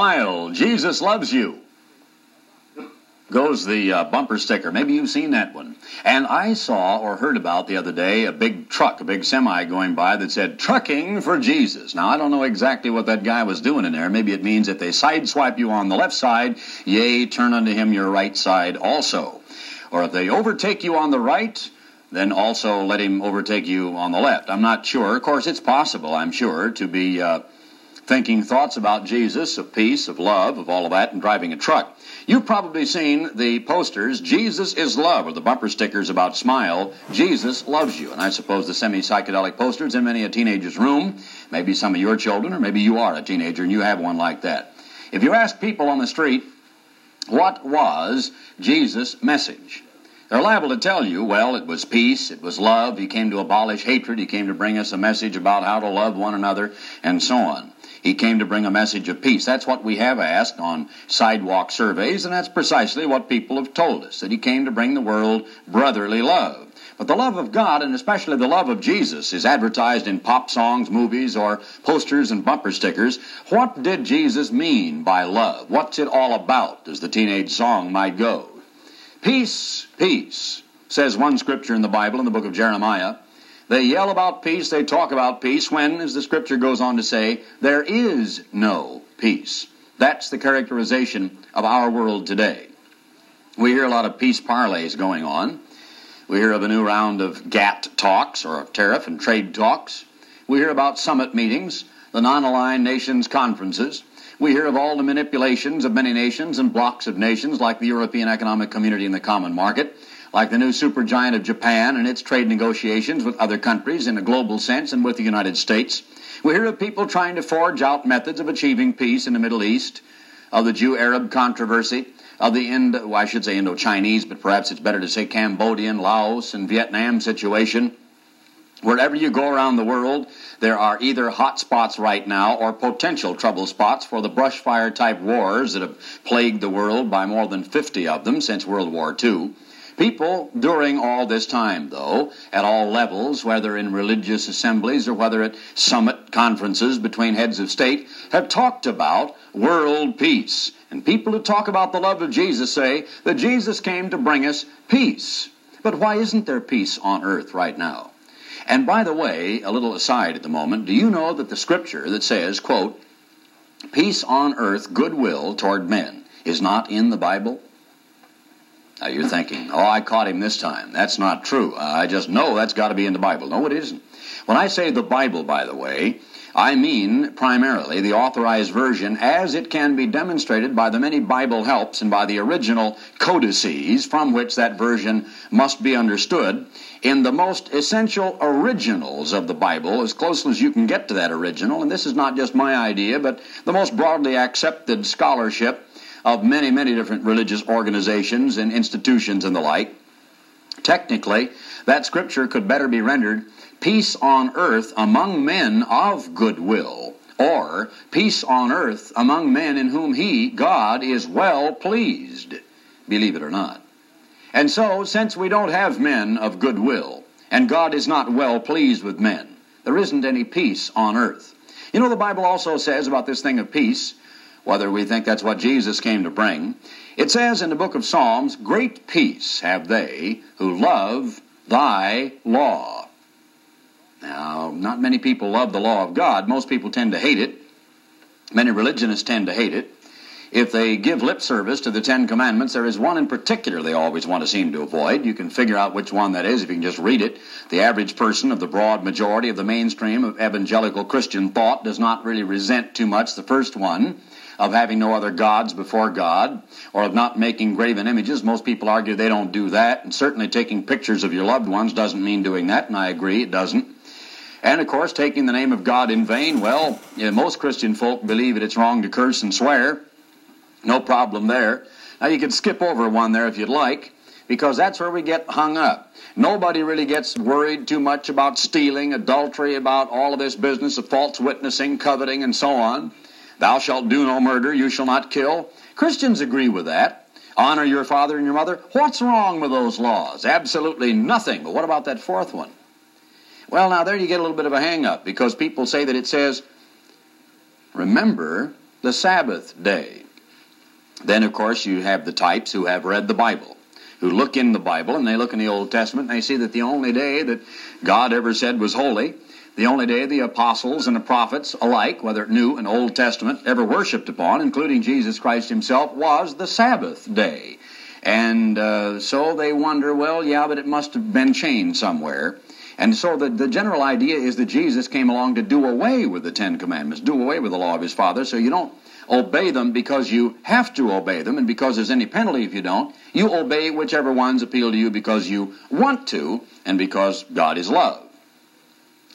Smile, Jesus loves you. Goes the uh, bumper sticker. Maybe you've seen that one. And I saw or heard about the other day a big truck, a big semi going by that said, Trucking for Jesus. Now, I don't know exactly what that guy was doing in there. Maybe it means if they sideswipe you on the left side, yea, turn unto him your right side also. Or if they overtake you on the right, then also let him overtake you on the left. I'm not sure. Of course, it's possible, I'm sure, to be uh, thinking thoughts about Jesus, of peace, of love, of all of that, and driving a truck. You've probably seen the posters, Jesus is love, or the bumper stickers about smile, Jesus loves you. And I suppose the semi psychedelic posters in many a teenager's room, maybe some of your children, or maybe you are a teenager and you have one like that. If you ask people on the street, what was Jesus' message? They're liable to tell you, well, it was peace, it was love, he came to abolish hatred, he came to bring us a message about how to love one another, and so on. He came to bring a message of peace. That's what we have asked on sidewalk surveys, and that's precisely what people have told us, that he came to bring the world brotherly love. But the love of God, and especially the love of Jesus, is advertised in pop songs, movies, or posters and bumper stickers. What did Jesus mean by love? What's it all about, as the teenage song might go? Peace, peace, says one scripture in the Bible in the book of Jeremiah. They yell about peace, they talk about peace, when, as the scripture goes on to say, there is no peace. That's the characterization of our world today. We hear a lot of peace parleys going on. We hear of a new round of GATT talks, or tariff and trade talks. We hear about summit meetings, the non aligned nations conferences. We hear of all the manipulations of many nations and blocs of nations, like the European Economic Community and the Common Market like the new supergiant of Japan and its trade negotiations with other countries in a global sense and with the United States. We hear of people trying to forge out methods of achieving peace in the Middle East, of the Jew Arab controversy, of the Indo, well, I should say Indo Chinese, but perhaps it's better to say Cambodian, Laos, and Vietnam situation. Wherever you go around the world, there are either hot spots right now or potential trouble spots for the brush fire type wars that have plagued the world by more than 50 of them since World War II. People during all this time, though, at all levels, whether in religious assemblies or whether at summit conferences between heads of state, have talked about world peace. And people who talk about the love of Jesus say that Jesus came to bring us peace. But why isn't there peace on earth right now? And by the way, a little aside at the moment, do you know that the scripture that says, quote, peace on earth, goodwill toward men, is not in the Bible? Now you're thinking, oh, I caught him this time. That's not true. I just know that's got to be in the Bible. No, it isn't. When I say the Bible, by the way, I mean primarily the authorized version as it can be demonstrated by the many Bible helps and by the original codices from which that version must be understood in the most essential originals of the Bible, as close as you can get to that original. And this is not just my idea, but the most broadly accepted scholarship of many, many different religious organizations and institutions and the like. Technically, that scripture could better be rendered peace on earth among men of goodwill, or peace on earth among men in whom He, God, is well pleased, believe it or not. And so, since we don't have men of goodwill, and God is not well pleased with men, there isn't any peace on earth. You know, the Bible also says about this thing of peace whether we think that's what Jesus came to bring. It says in the book of Psalms, Great peace have they who love thy law. Now, not many people love the law of God. Most people tend to hate it. Many religionists tend to hate it. If they give lip service to the Ten Commandments, there is one in particular they always want to seem to avoid. You can figure out which one that is if you can just read it. The average person of the broad majority of the mainstream of evangelical Christian thought does not really resent too much the first one of having no other gods before God, or of not making graven images. Most people argue they don't do that, and certainly taking pictures of your loved ones doesn't mean doing that, and I agree, it doesn't. And of course, taking the name of God in vain, well, eh, most Christian folk believe that it's wrong to curse and swear. No problem there. Now, you could skip over one there if you'd like, because that's where we get hung up. Nobody really gets worried too much about stealing, adultery, about all of this business of false witnessing, coveting, and so on. Thou shalt do no murder, you shall not kill. Christians agree with that. Honor your father and your mother. What's wrong with those laws? Absolutely nothing. But what about that fourth one? Well, now there you get a little bit of a hang up because people say that it says, remember the Sabbath day. Then, of course, you have the types who have read the Bible, who look in the Bible and they look in the Old Testament and they see that the only day that God ever said was holy, the only day the apostles and the prophets alike, whether New and Old Testament, ever worshiped upon, including Jesus Christ himself, was the Sabbath day. And uh, so they wonder, well, yeah, but it must have been changed somewhere. And so the, the general idea is that Jesus came along to do away with the Ten Commandments, do away with the law of his Father, so you don't obey them because you have to obey them and because there's any penalty if you don't. You obey whichever ones appeal to you because you want to and because God is love.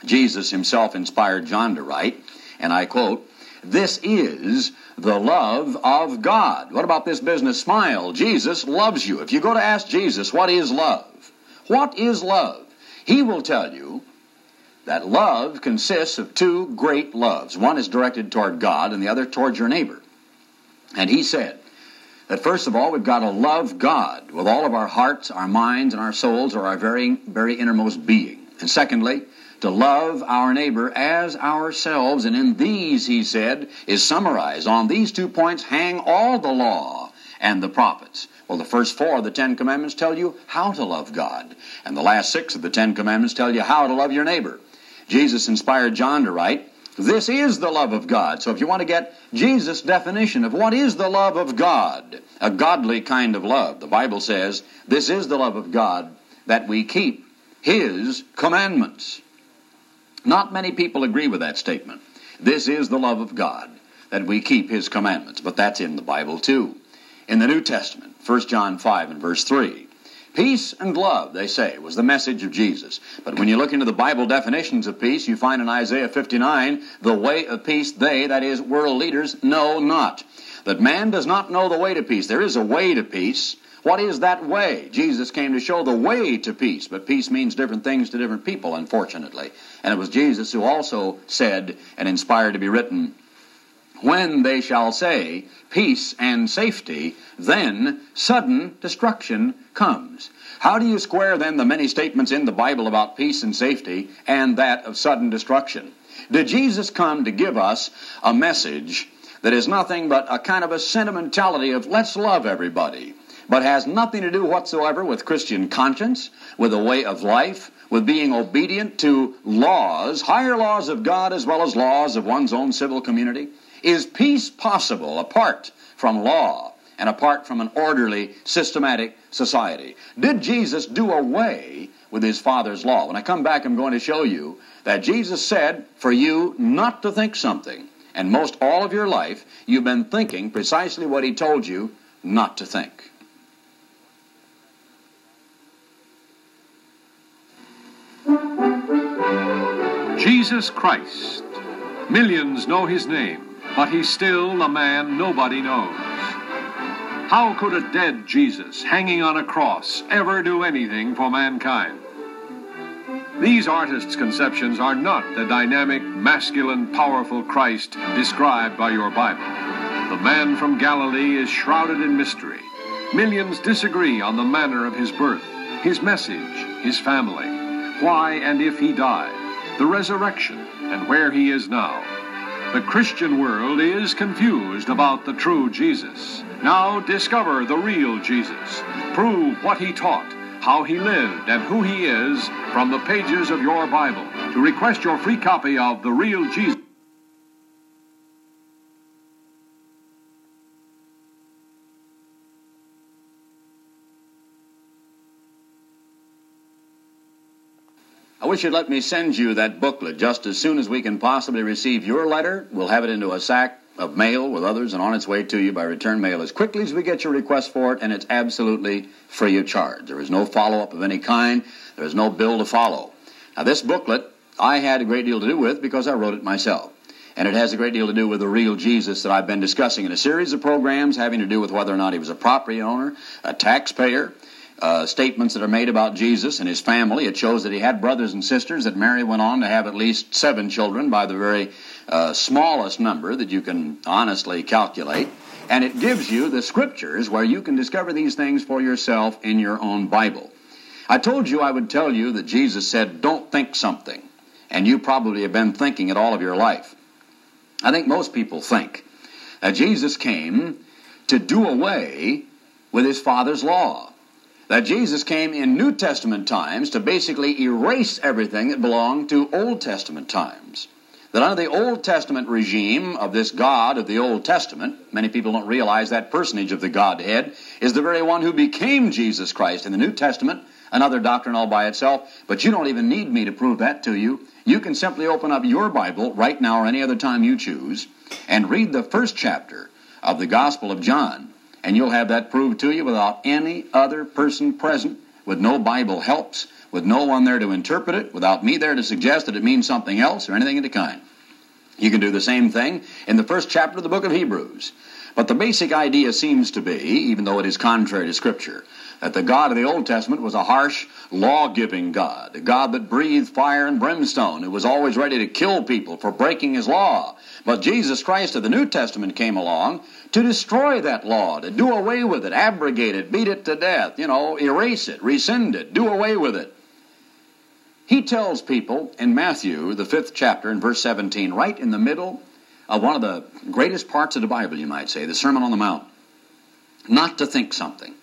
Jesus himself inspired John to write, and I quote, This is the love of God. What about this business? Smile. Jesus loves you. If you go to ask Jesus, what is love? What is love? He will tell you that love consists of two great loves. One is directed toward God and the other toward your neighbor. And he said that first of all, we've got to love God with all of our hearts, our minds, and our souls, or our very, very innermost being. And secondly, to love our neighbor as ourselves. And in these, he said, is summarized. On these two points hang all the law and the prophets. Well, the first four of the Ten Commandments tell you how to love God, and the last six of the Ten Commandments tell you how to love your neighbor. Jesus inspired John to write, This is the love of God. So if you want to get Jesus' definition of what is the love of God, a godly kind of love, the Bible says, This is the love of God, that we keep His commandments. Not many people agree with that statement. This is the love of God, that we keep His commandments. But that's in the Bible too. In the New Testament, 1 John 5 and verse 3. Peace and love, they say, was the message of Jesus. But when you look into the Bible definitions of peace, you find in Isaiah 59, the way of peace they, that is, world leaders, know not. That man does not know the way to peace. There is a way to peace. What is that way? Jesus came to show the way to peace, but peace means different things to different people, unfortunately. And it was Jesus who also said and inspired to be written, when they shall say peace and safety, then sudden destruction comes. How do you square then the many statements in the Bible about peace and safety and that of sudden destruction? Did Jesus come to give us a message that is nothing but a kind of a sentimentality of let's love everybody, but has nothing to do whatsoever with Christian conscience, with a way of life, with being obedient to laws, higher laws of God as well as laws of one's own civil community? Is peace possible apart from law and apart from an orderly, systematic society? Did Jesus do away with his Father's law? When I come back, I'm going to show you that Jesus said for you not to think something. And most all of your life, you've been thinking precisely what he told you not to think. Jesus Christ. Millions know his name but he's still a man nobody knows. How could a dead Jesus hanging on a cross ever do anything for mankind? These artists' conceptions are not the dynamic, masculine, powerful Christ described by your Bible. The man from Galilee is shrouded in mystery. Millions disagree on the manner of his birth, his message, his family, why and if he died, the resurrection, and where he is now. The Christian world is confused about the true Jesus. Now discover the real Jesus. Prove what he taught, how he lived, and who he is from the pages of your Bible. To request your free copy of The Real Jesus. Wish you'd let me send you that booklet just as soon as we can possibly receive your letter. We'll have it into a sack of mail with others and on its way to you by return mail as quickly as we get your request for it, and it's absolutely free of charge. There is no follow up of any kind, there is no bill to follow. Now, this booklet I had a great deal to do with because I wrote it myself. And it has a great deal to do with the real Jesus that I've been discussing in a series of programs having to do with whether or not he was a property owner, a taxpayer, uh, statements that are made about Jesus and his family. It shows that he had brothers and sisters, that Mary went on to have at least seven children by the very uh, smallest number that you can honestly calculate. And it gives you the scriptures where you can discover these things for yourself in your own Bible. I told you I would tell you that Jesus said, Don't think something. And you probably have been thinking it all of your life. I think most people think that Jesus came to do away with his Father's law. That Jesus came in New Testament times to basically erase everything that belonged to Old Testament times. That under the Old Testament regime of this God of the Old Testament, many people don't realize that personage of the Godhead is the very one who became Jesus Christ in the New Testament, another doctrine all by itself, but you don't even need me to prove that to you. You can simply open up your Bible right now or any other time you choose and read the first chapter of the Gospel of John, and you'll have that proved to you without any other person present, with no Bible helps, with no one there to interpret it, without me there to suggest that it means something else or anything of the kind. You can do the same thing in the first chapter of the book of Hebrews. But the basic idea seems to be, even though it is contrary to Scripture, that the God of the Old Testament was a harsh, law giving God, a God that breathed fire and brimstone, who was always ready to kill people for breaking his law. But Jesus Christ of the New Testament came along to destroy that law, to do away with it, abrogate it, beat it to death, you know, erase it, rescind it, do away with it. He tells people in Matthew, the fifth chapter, in verse 17, right in the middle of one of the greatest parts of the Bible, you might say, the Sermon on the Mount, not to think something.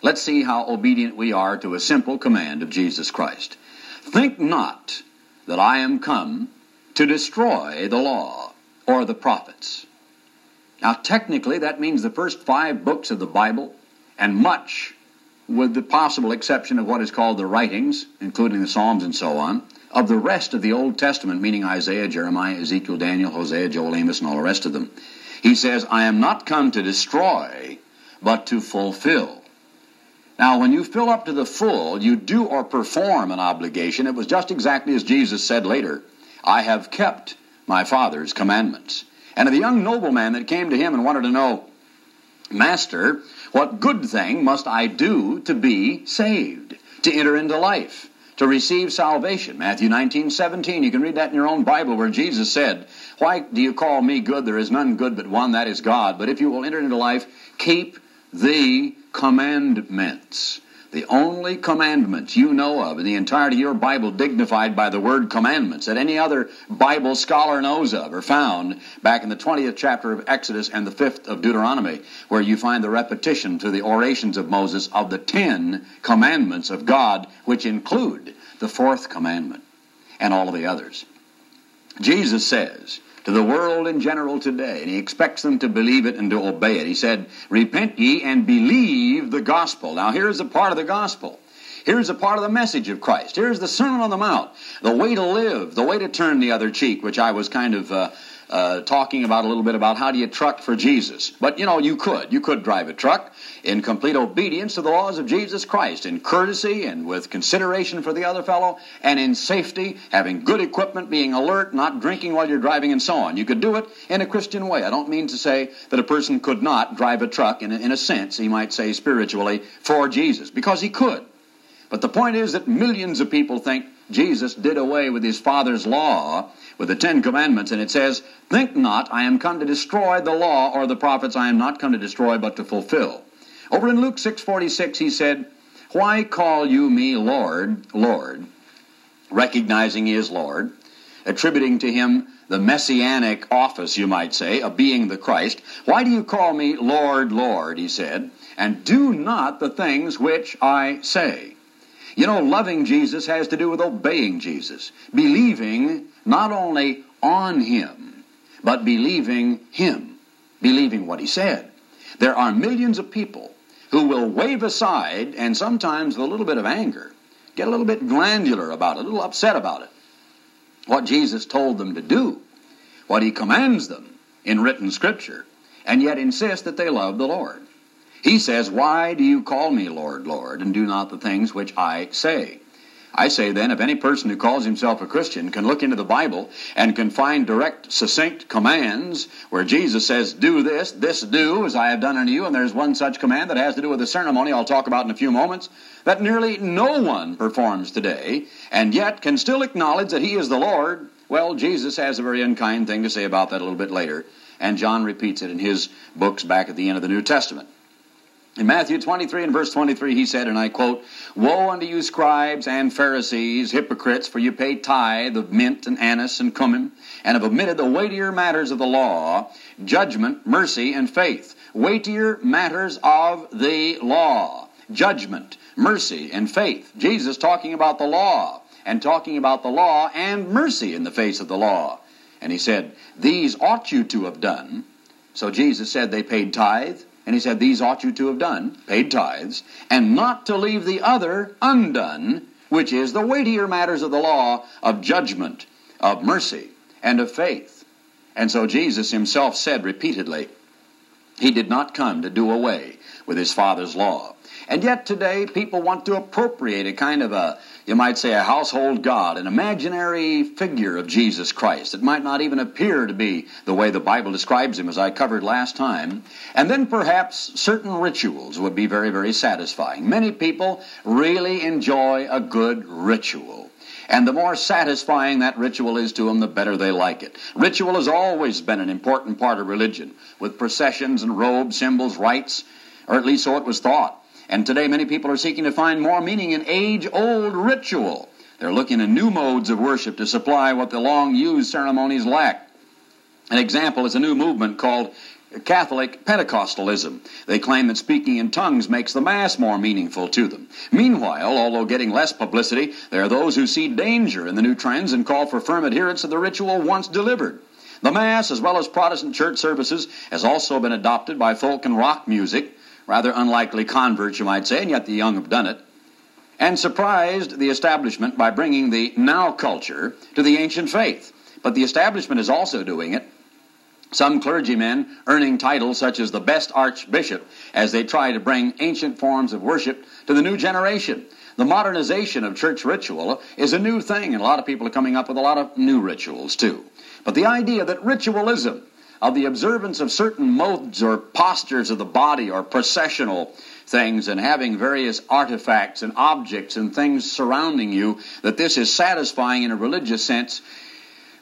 Let's see how obedient we are to a simple command of Jesus Christ. Think not that I am come to destroy the law or the prophets. Now, technically, that means the first five books of the Bible and much, with the possible exception of what is called the writings, including the Psalms and so on, of the rest of the Old Testament, meaning Isaiah, Jeremiah, Ezekiel, Daniel, Hosea, Joel, Amos, and all the rest of them. He says, I am not come to destroy, but to fulfill. Now, when you fill up to the full, you do or perform an obligation. It was just exactly as Jesus said later I have kept my Father's commandments. And the young nobleman that came to him and wanted to know, Master, what good thing must I do to be saved, to enter into life, to receive salvation? Matthew 19, 17. You can read that in your own Bible where Jesus said, Why do you call me good? There is none good but one, that is God. But if you will enter into life, keep the commandments. The only commandments you know of in the entirety of your Bible dignified by the word commandments that any other Bible scholar knows of are found back in the 20th chapter of Exodus and the 5th of Deuteronomy, where you find the repetition through the orations of Moses of the ten commandments of God, which include the fourth commandment and all of the others. Jesus says, to the world in general today, and he expects them to believe it and to obey it. He said, Repent ye and believe the gospel. Now, here's a part of the gospel. Here's a part of the message of Christ. Here's the Sermon on the Mount, the way to live, the way to turn the other cheek, which I was kind of uh, uh, talking about a little bit about how do you truck for Jesus. But you know, you could. You could drive a truck in complete obedience to the laws of Jesus Christ, in courtesy and with consideration for the other fellow, and in safety, having good equipment, being alert, not drinking while you're driving, and so on. You could do it in a Christian way. I don't mean to say that a person could not drive a truck in a, in a sense, he might say spiritually, for Jesus, because he could. But the point is that millions of people think Jesus did away with his Father's law with the Ten Commandments, and it says, Think not, I am come to destroy the law or the prophets, I am not come to destroy, but to fulfill. Over in Luke 6.46, he said, Why call you me Lord, Lord, recognizing he is Lord, attributing to him the messianic office, you might say, of being the Christ. Why do you call me Lord, Lord, he said, and do not the things which I say? You know, loving Jesus has to do with obeying Jesus, believing not only on Him, but believing Him, believing what He said. There are millions of people who will wave aside, and sometimes with a little bit of anger, get a little bit glandular about it, a little upset about it, what Jesus told them to do, what He commands them in written Scripture, and yet insist that they love the Lord. He says, Why do you call me Lord, Lord, and do not the things which I say? I say then, if any person who calls himself a Christian can look into the Bible and can find direct, succinct commands where Jesus says, Do this, this do, as I have done unto you, and there's one such command that has to do with the ceremony I'll talk about in a few moments, that nearly no one performs today, and yet can still acknowledge that He is the Lord, well, Jesus has a very unkind thing to say about that a little bit later, and John repeats it in his books back at the end of the New Testament. In Matthew 23 and verse 23, he said, and I quote, Woe unto you, scribes and Pharisees, hypocrites, for you pay tithe of mint and anise and cumin, and have omitted the weightier matters of the law, judgment, mercy, and faith. Weightier matters of the law, judgment, mercy, and faith. Jesus talking about the law, and talking about the law and mercy in the face of the law. And he said, These ought you to have done. So Jesus said they paid tithe, and he said, These ought you to have done, paid tithes, and not to leave the other undone, which is the weightier matters of the law of judgment, of mercy, and of faith. And so Jesus himself said repeatedly, He did not come to do away with his Father's law. And yet today people want to appropriate a kind of a, you might say, a household god, an imaginary figure of Jesus Christ. It might not even appear to be the way the Bible describes him, as I covered last time. And then perhaps certain rituals would be very, very satisfying. Many people really enjoy a good ritual. And the more satisfying that ritual is to them, the better they like it. Ritual has always been an important part of religion, with processions and robes, symbols, rites, or at least so it was thought. And today, many people are seeking to find more meaning in age old ritual. They're looking at new modes of worship to supply what the long used ceremonies lack. An example is a new movement called Catholic Pentecostalism. They claim that speaking in tongues makes the Mass more meaningful to them. Meanwhile, although getting less publicity, there are those who see danger in the new trends and call for firm adherence to the ritual once delivered. The Mass, as well as Protestant church services, has also been adopted by folk and rock music rather unlikely converts, you might say, and yet the young have done it, and surprised the establishment by bringing the now culture to the ancient faith. But the establishment is also doing it. Some clergymen earning titles such as the best archbishop as they try to bring ancient forms of worship to the new generation. The modernization of church ritual is a new thing, and a lot of people are coming up with a lot of new rituals too. But the idea that ritualism of the observance of certain modes or postures of the body or processional things and having various artifacts and objects and things surrounding you, that this is satisfying in a religious sense.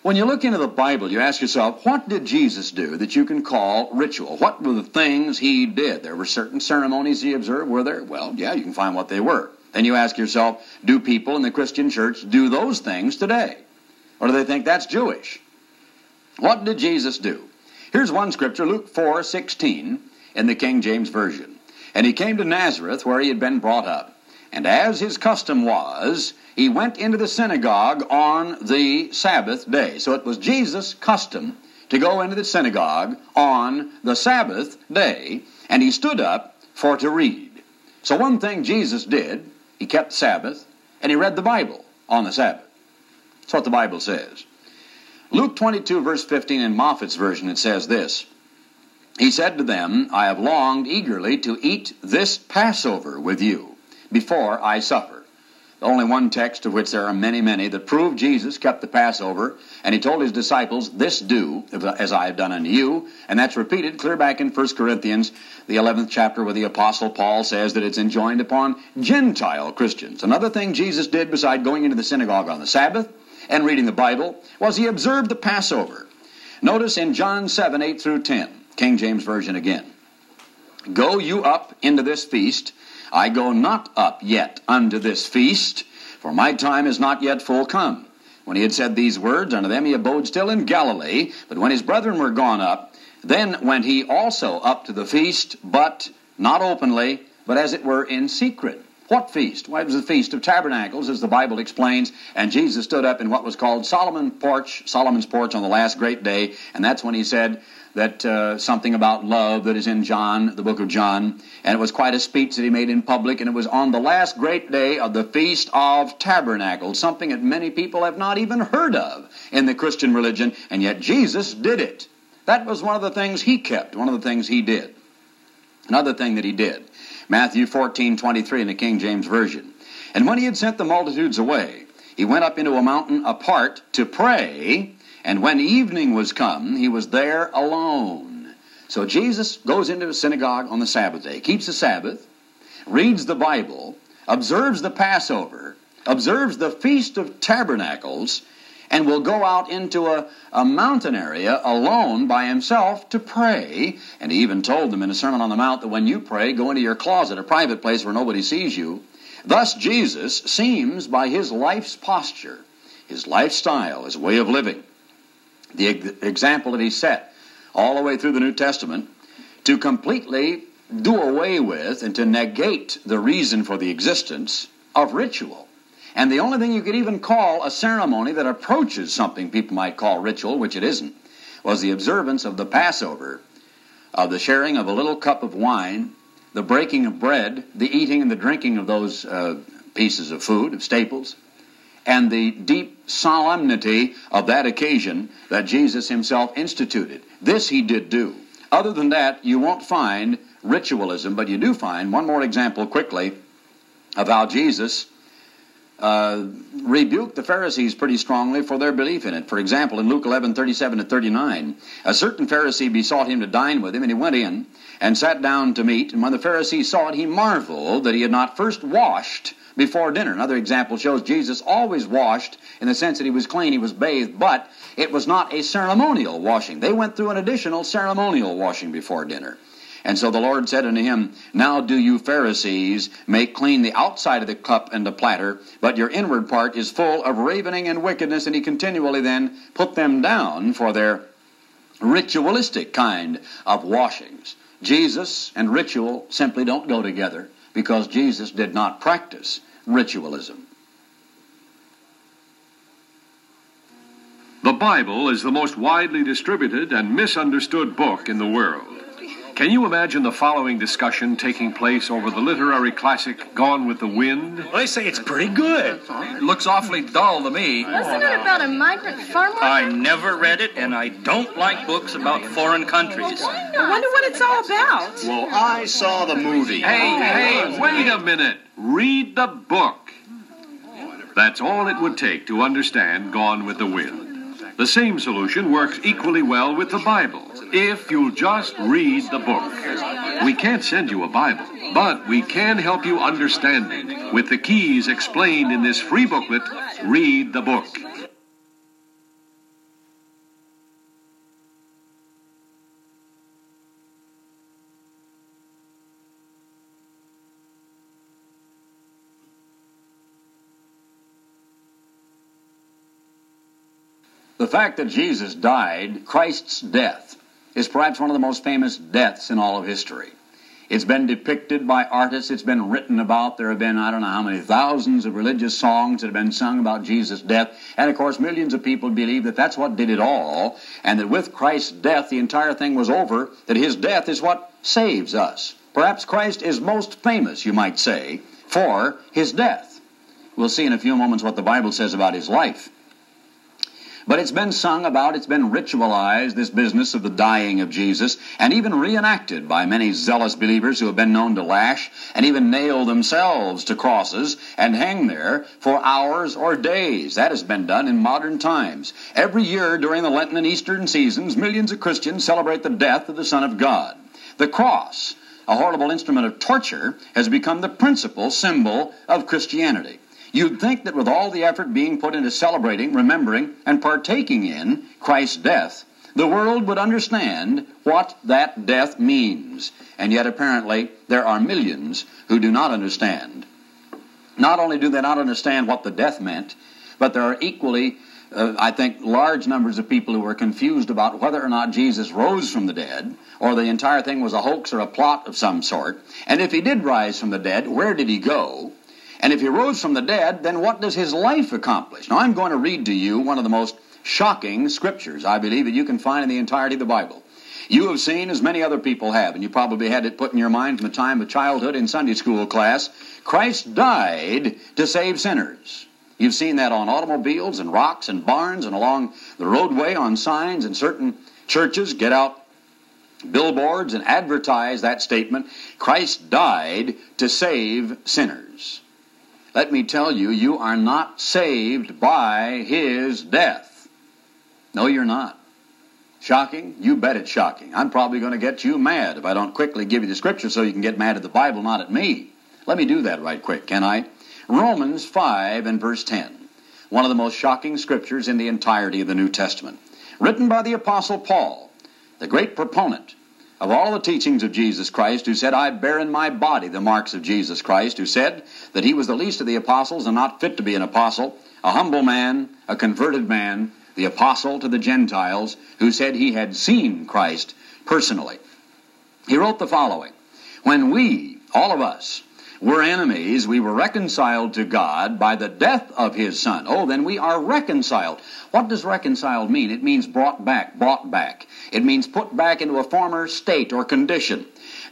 When you look into the Bible, you ask yourself, what did Jesus do that you can call ritual? What were the things he did? There were certain ceremonies he observed, were there? Well, yeah, you can find what they were. Then you ask yourself, do people in the Christian church do those things today? Or do they think that's Jewish? What did Jesus do? Here's one scripture, Luke 4 16, in the King James Version. And he came to Nazareth, where he had been brought up. And as his custom was, he went into the synagogue on the Sabbath day. So it was Jesus' custom to go into the synagogue on the Sabbath day, and he stood up for to read. So one thing Jesus did, he kept Sabbath, and he read the Bible on the Sabbath. That's what the Bible says. Luke 22, verse 15, in Moffatt's version, it says this He said to them, I have longed eagerly to eat this Passover with you before I suffer. The only one text of which there are many, many that prove Jesus kept the Passover, and he told his disciples, This do, as I have done unto you. And that's repeated clear back in 1 Corinthians, the 11th chapter, where the Apostle Paul says that it's enjoined upon Gentile Christians. Another thing Jesus did beside going into the synagogue on the Sabbath and reading the Bible was he observed the Passover. Notice in John 7, 8 through 10, King James Version again. Go you up into this feast. I go not up yet unto this feast, for my time is not yet full come. When he had said these words unto them, he abode still in Galilee. But when his brethren were gone up, then went he also up to the feast, but not openly, but as it were in secret. What feast? Well, it was the Feast of Tabernacles, as the Bible explains, and Jesus stood up in what was called Solomon's porch, Solomon's porch on the last great day, and that's when he said that uh, something about love that is in John, the book of John, and it was quite a speech that he made in public, and it was on the last great day of the Feast of Tabernacles, something that many people have not even heard of in the Christian religion, and yet Jesus did it. That was one of the things he kept, one of the things he did. Another thing that he did Matthew 14, 23 in the King James Version. And when he had sent the multitudes away, he went up into a mountain apart to pray, and when evening was come, he was there alone. So Jesus goes into a synagogue on the Sabbath day, keeps the Sabbath, reads the Bible, observes the Passover, observes the Feast of Tabernacles, and will go out into a, a mountain area alone by himself to pray. And he even told them in a Sermon on the Mount that when you pray, go into your closet, a private place where nobody sees you. Thus, Jesus seems by his life's posture, his lifestyle, his way of living, the example that he set all the way through the New Testament, to completely do away with and to negate the reason for the existence of ritual. And the only thing you could even call a ceremony that approaches something people might call ritual, which it isn't, was the observance of the Passover, of the sharing of a little cup of wine, the breaking of bread, the eating and the drinking of those uh, pieces of food, of staples, and the deep solemnity of that occasion that Jesus himself instituted. This he did do. Other than that, you won't find ritualism, but you do find one more example quickly of how Jesus uh, rebuked the Pharisees pretty strongly for their belief in it. For example, in Luke 11, 37 to 39, a certain Pharisee besought him to dine with him, and he went in and sat down to meat. And when the Pharisee saw it, he marveled that he had not first washed before dinner. Another example shows Jesus always washed in the sense that he was clean, he was bathed, but it was not a ceremonial washing. They went through an additional ceremonial washing before dinner. And so the Lord said unto him, Now do you Pharisees make clean the outside of the cup and the platter, but your inward part is full of ravening and wickedness. And he continually then put them down for their ritualistic kind of washings. Jesus and ritual simply don't go together because Jesus did not practice ritualism. The Bible is the most widely distributed and misunderstood book in the world. Can you imagine the following discussion taking place over the literary classic Gone with the Wind? Well, they say it's pretty good. It looks awfully dull to me. Wasn't it about a migrant farmer? I never read it, and I don't like books about foreign countries. I wonder what it's all about. Well, I saw the movie. Hey, hey, wait a minute. Read the book. That's all it would take to understand Gone with the Wind. The same solution works equally well with the Bible, if you'll just read the book. We can't send you a Bible, but we can help you understand it. With the keys explained in this free booklet, Read the Book. The fact that Jesus died, Christ's death, is perhaps one of the most famous deaths in all of history. It's been depicted by artists, it's been written about. There have been, I don't know how many thousands of religious songs that have been sung about Jesus' death. And of course, millions of people believe that that's what did it all, and that with Christ's death, the entire thing was over, that his death is what saves us. Perhaps Christ is most famous, you might say, for his death. We'll see in a few moments what the Bible says about his life. But it's been sung about, it's been ritualized, this business of the dying of Jesus, and even reenacted by many zealous believers who have been known to lash and even nail themselves to crosses and hang there for hours or days. That has been done in modern times. Every year during the Lenten and Eastern seasons, millions of Christians celebrate the death of the Son of God. The cross, a horrible instrument of torture, has become the principal symbol of Christianity. You'd think that with all the effort being put into celebrating, remembering, and partaking in Christ's death, the world would understand what that death means. And yet, apparently, there are millions who do not understand. Not only do they not understand what the death meant, but there are equally, uh, I think, large numbers of people who are confused about whether or not Jesus rose from the dead, or the entire thing was a hoax or a plot of some sort. And if he did rise from the dead, where did he go? And if he rose from the dead, then what does his life accomplish? Now, I'm going to read to you one of the most shocking scriptures, I believe, that you can find in the entirety of the Bible. You have seen, as many other people have, and you probably had it put in your mind from the time of childhood in Sunday school class, Christ died to save sinners. You've seen that on automobiles and rocks and barns and along the roadway on signs and certain churches get out billboards and advertise that statement Christ died to save sinners. Let me tell you, you are not saved by his death. No, you're not. Shocking? You bet it's shocking. I'm probably going to get you mad if I don't quickly give you the scripture so you can get mad at the Bible, not at me. Let me do that right quick, can I? Romans 5 and verse 10. one of the most shocking scriptures in the entirety of the New Testament. Written by the Apostle Paul, the great proponent of all the teachings of Jesus Christ, who said, I bear in my body the marks of Jesus Christ, who said that he was the least of the apostles and not fit to be an apostle, a humble man, a converted man, the apostle to the Gentiles, who said he had seen Christ personally. He wrote the following When we, all of us, were enemies, we were reconciled to God by the death of his Son. Oh, then we are reconciled. What does reconciled mean? It means brought back, brought back. It means put back into a former state or condition.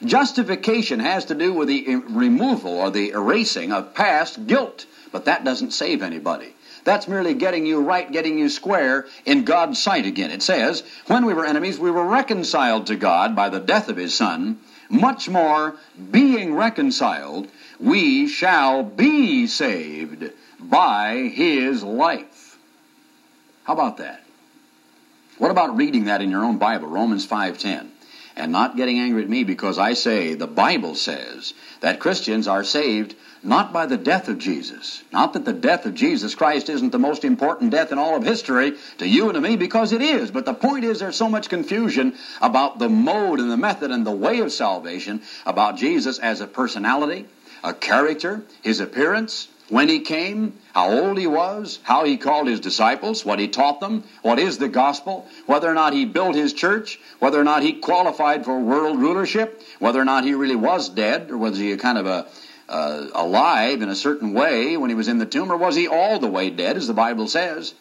Justification has to do with the removal or the erasing of past guilt, but that doesn't save anybody. That's merely getting you right, getting you square in God's sight again. It says, When we were enemies, we were reconciled to God by the death of his Son. Much more, being reconciled, we shall be saved by his life. How about that? What about reading that in your own Bible, Romans 5:10, and not getting angry at me because I say the Bible says that Christians are saved not by the death of Jesus. Not that the death of Jesus Christ isn't the most important death in all of history to you and to me, because it is. But the point is, there's so much confusion about the mode and the method and the way of salvation, about Jesus as a personality, a character, his appearance, when he came, how old he was, how he called his disciples, what he taught them, what is the gospel, whether or not he built his church, whether or not he qualified for world rulership, whether or not he really was dead, or was he a kind of a uh, alive in a certain way when he was in the tomb, or was he all the way dead, as the Bible says?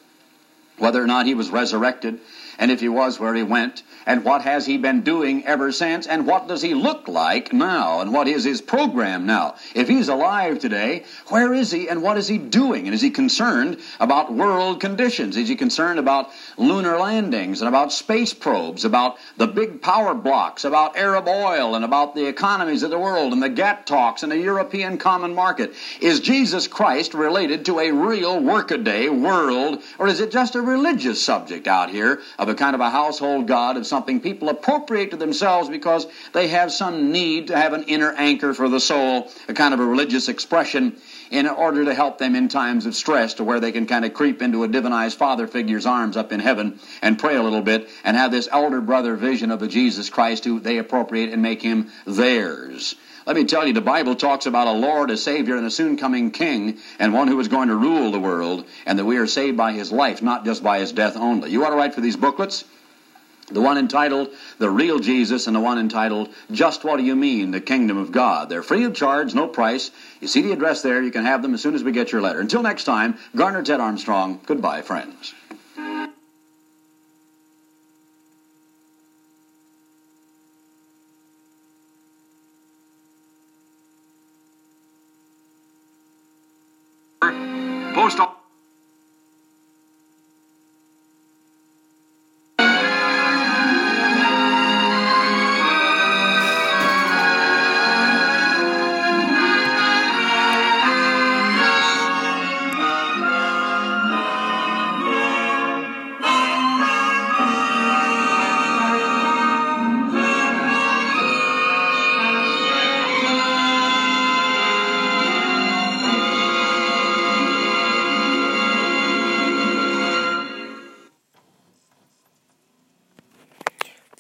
Whether or not he was resurrected, and if he was, where he went, and what has he been doing ever since, and what does he look like now, and what is his program now. If he's alive today, where is he, and what is he doing? And is he concerned about world conditions? Is he concerned about lunar landings, and about space probes, about the big power blocs, about Arab oil, and about the economies of the world, and the GATT talks, and the European common market? Is Jesus Christ related to a real workaday world, or is it just a religious subject out here of a kind of a household god of something people appropriate to themselves because they have some need to have an inner anchor for the soul, a kind of a religious expression in order to help them in times of stress to where they can kind of creep into a divinized father figure's arms up in heaven and pray a little bit and have this elder brother vision of a Jesus Christ who they appropriate and make him theirs. Let me tell you, the Bible talks about a Lord, a Savior, and a soon coming King, and one who is going to rule the world, and that we are saved by his life, not just by his death only. You ought to write for these booklets. The one entitled The Real Jesus and the one entitled Just What Do You Mean, The Kingdom of God. They're free of charge, no price. You see the address there. You can have them as soon as we get your letter. Until next time, Garner Ted Armstrong. Goodbye, friends.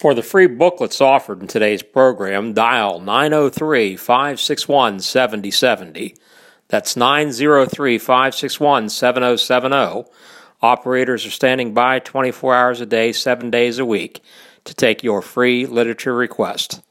For the free booklets offered in today's program, dial 903 561 7070. That's 903 561 7070. Operators are standing by 24 hours a day, 7 days a week to take your free literature request.